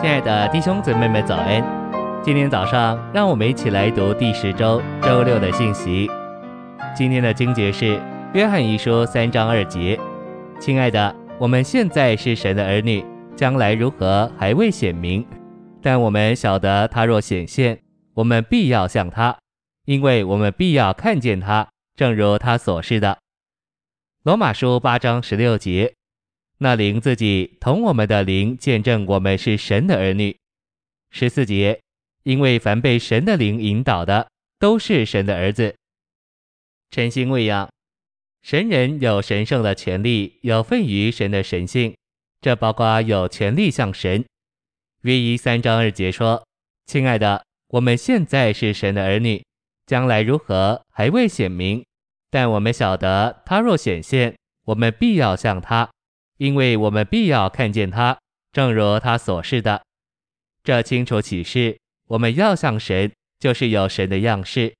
亲爱的弟兄姊妹们，早安！今天早上，让我们一起来读第十周周六的信息。今天的经节是《约翰一书》三章二节。亲爱的，我们现在是神的儿女，将来如何还未显明，但我们晓得他若显现，我们必要像他，因为我们必要看见他，正如他所示的。罗马书八章十六节。那灵自己同我们的灵见证我们是神的儿女。十四节，因为凡被神的灵引导的，都是神的儿子。晨星喂养，神人有神圣的权利，有份于神的神性，这包括有权利像神。约一三章二节说：“亲爱的，我们现在是神的儿女，将来如何还未显明，但我们晓得他若显现，我们必要像他。”因为我们必要看见他，正如他所示的。这清楚启示，我们要像神，就是有神的样式。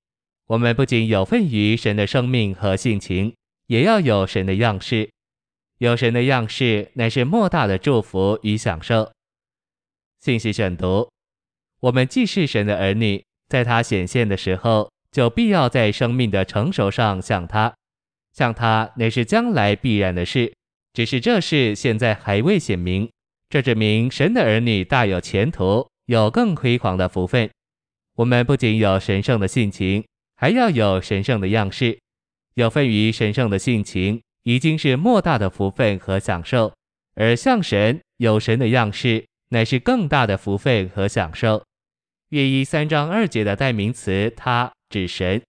我们不仅有份于神的生命和性情，也要有神的样式。有神的样式，乃是莫大的祝福与享受。信息选读：我们既是神的儿女，在他显现的时候，就必要在生命的成熟上像他。像他，乃是将来必然的事。只是这事现在还未显明，这指明神的儿女大有前途，有更辉煌的福分。我们不仅有神圣的性情，还要有神圣的样式。有份于神圣的性情，已经是莫大的福分和享受；而像神有神的样式，乃是更大的福分和享受。约一三章二节的代名词“他”指神，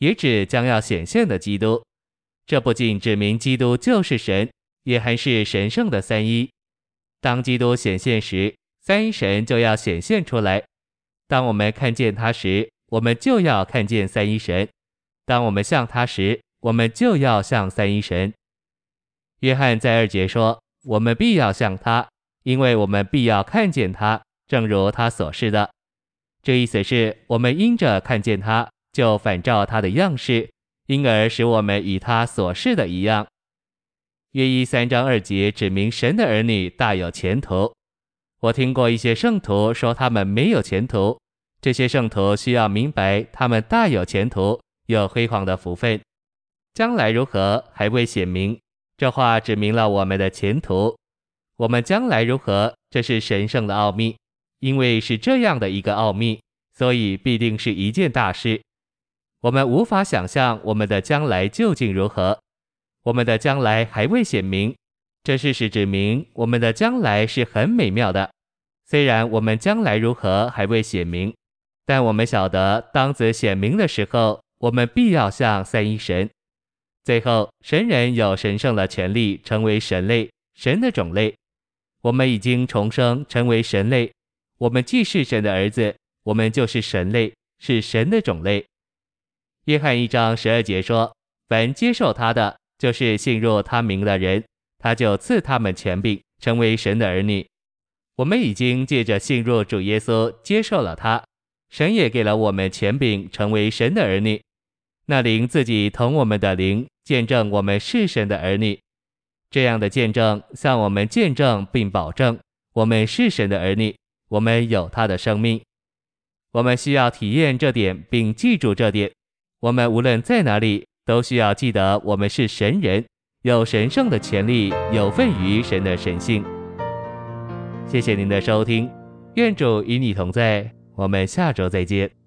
也指将要显现的基督。这不仅指明基督就是神。也还是神圣的三一。当基督显现时，三一神就要显现出来。当我们看见他时，我们就要看见三一神；当我们像他时，我们就要像三一神。约翰在二节说：“我们必要像他，因为我们必要看见他，正如他所示的。”这意思是我们因着看见他，就反照他的样式，因而使我们与他所示的一样。约一三章二节指明神的儿女大有前途。我听过一些圣徒说他们没有前途，这些圣徒需要明白他们大有前途，有辉煌的福分。将来如何还未显明，这话指明了我们的前途。我们将来如何，这是神圣的奥秘，因为是这样的一个奥秘，所以必定是一件大事。我们无法想象我们的将来究竟如何。我们的将来还未显明，这事实指明我们的将来是很美妙的。虽然我们将来如何还未显明，但我们晓得当子显明的时候，我们必要像三一神。最后，神人有神圣的权利成为神类，神的种类。我们已经重生成为神类，我们既是神的儿子，我们就是神类，是神的种类。约翰一章十二节说：“凡接受他的。”就是信入他名的人，他就赐他们权柄，成为神的儿女。我们已经借着信入主耶稣，接受了他，神也给了我们权柄，成为神的儿女。那灵自己同我们的灵见证我们是神的儿女，这样的见证向我们见证并保证我们是神的儿女，我们有他的生命。我们需要体验这点，并记住这点。我们无论在哪里。都需要记得，我们是神人，有神圣的权利，有份于神的神性。谢谢您的收听，愿主与你同在，我们下周再见。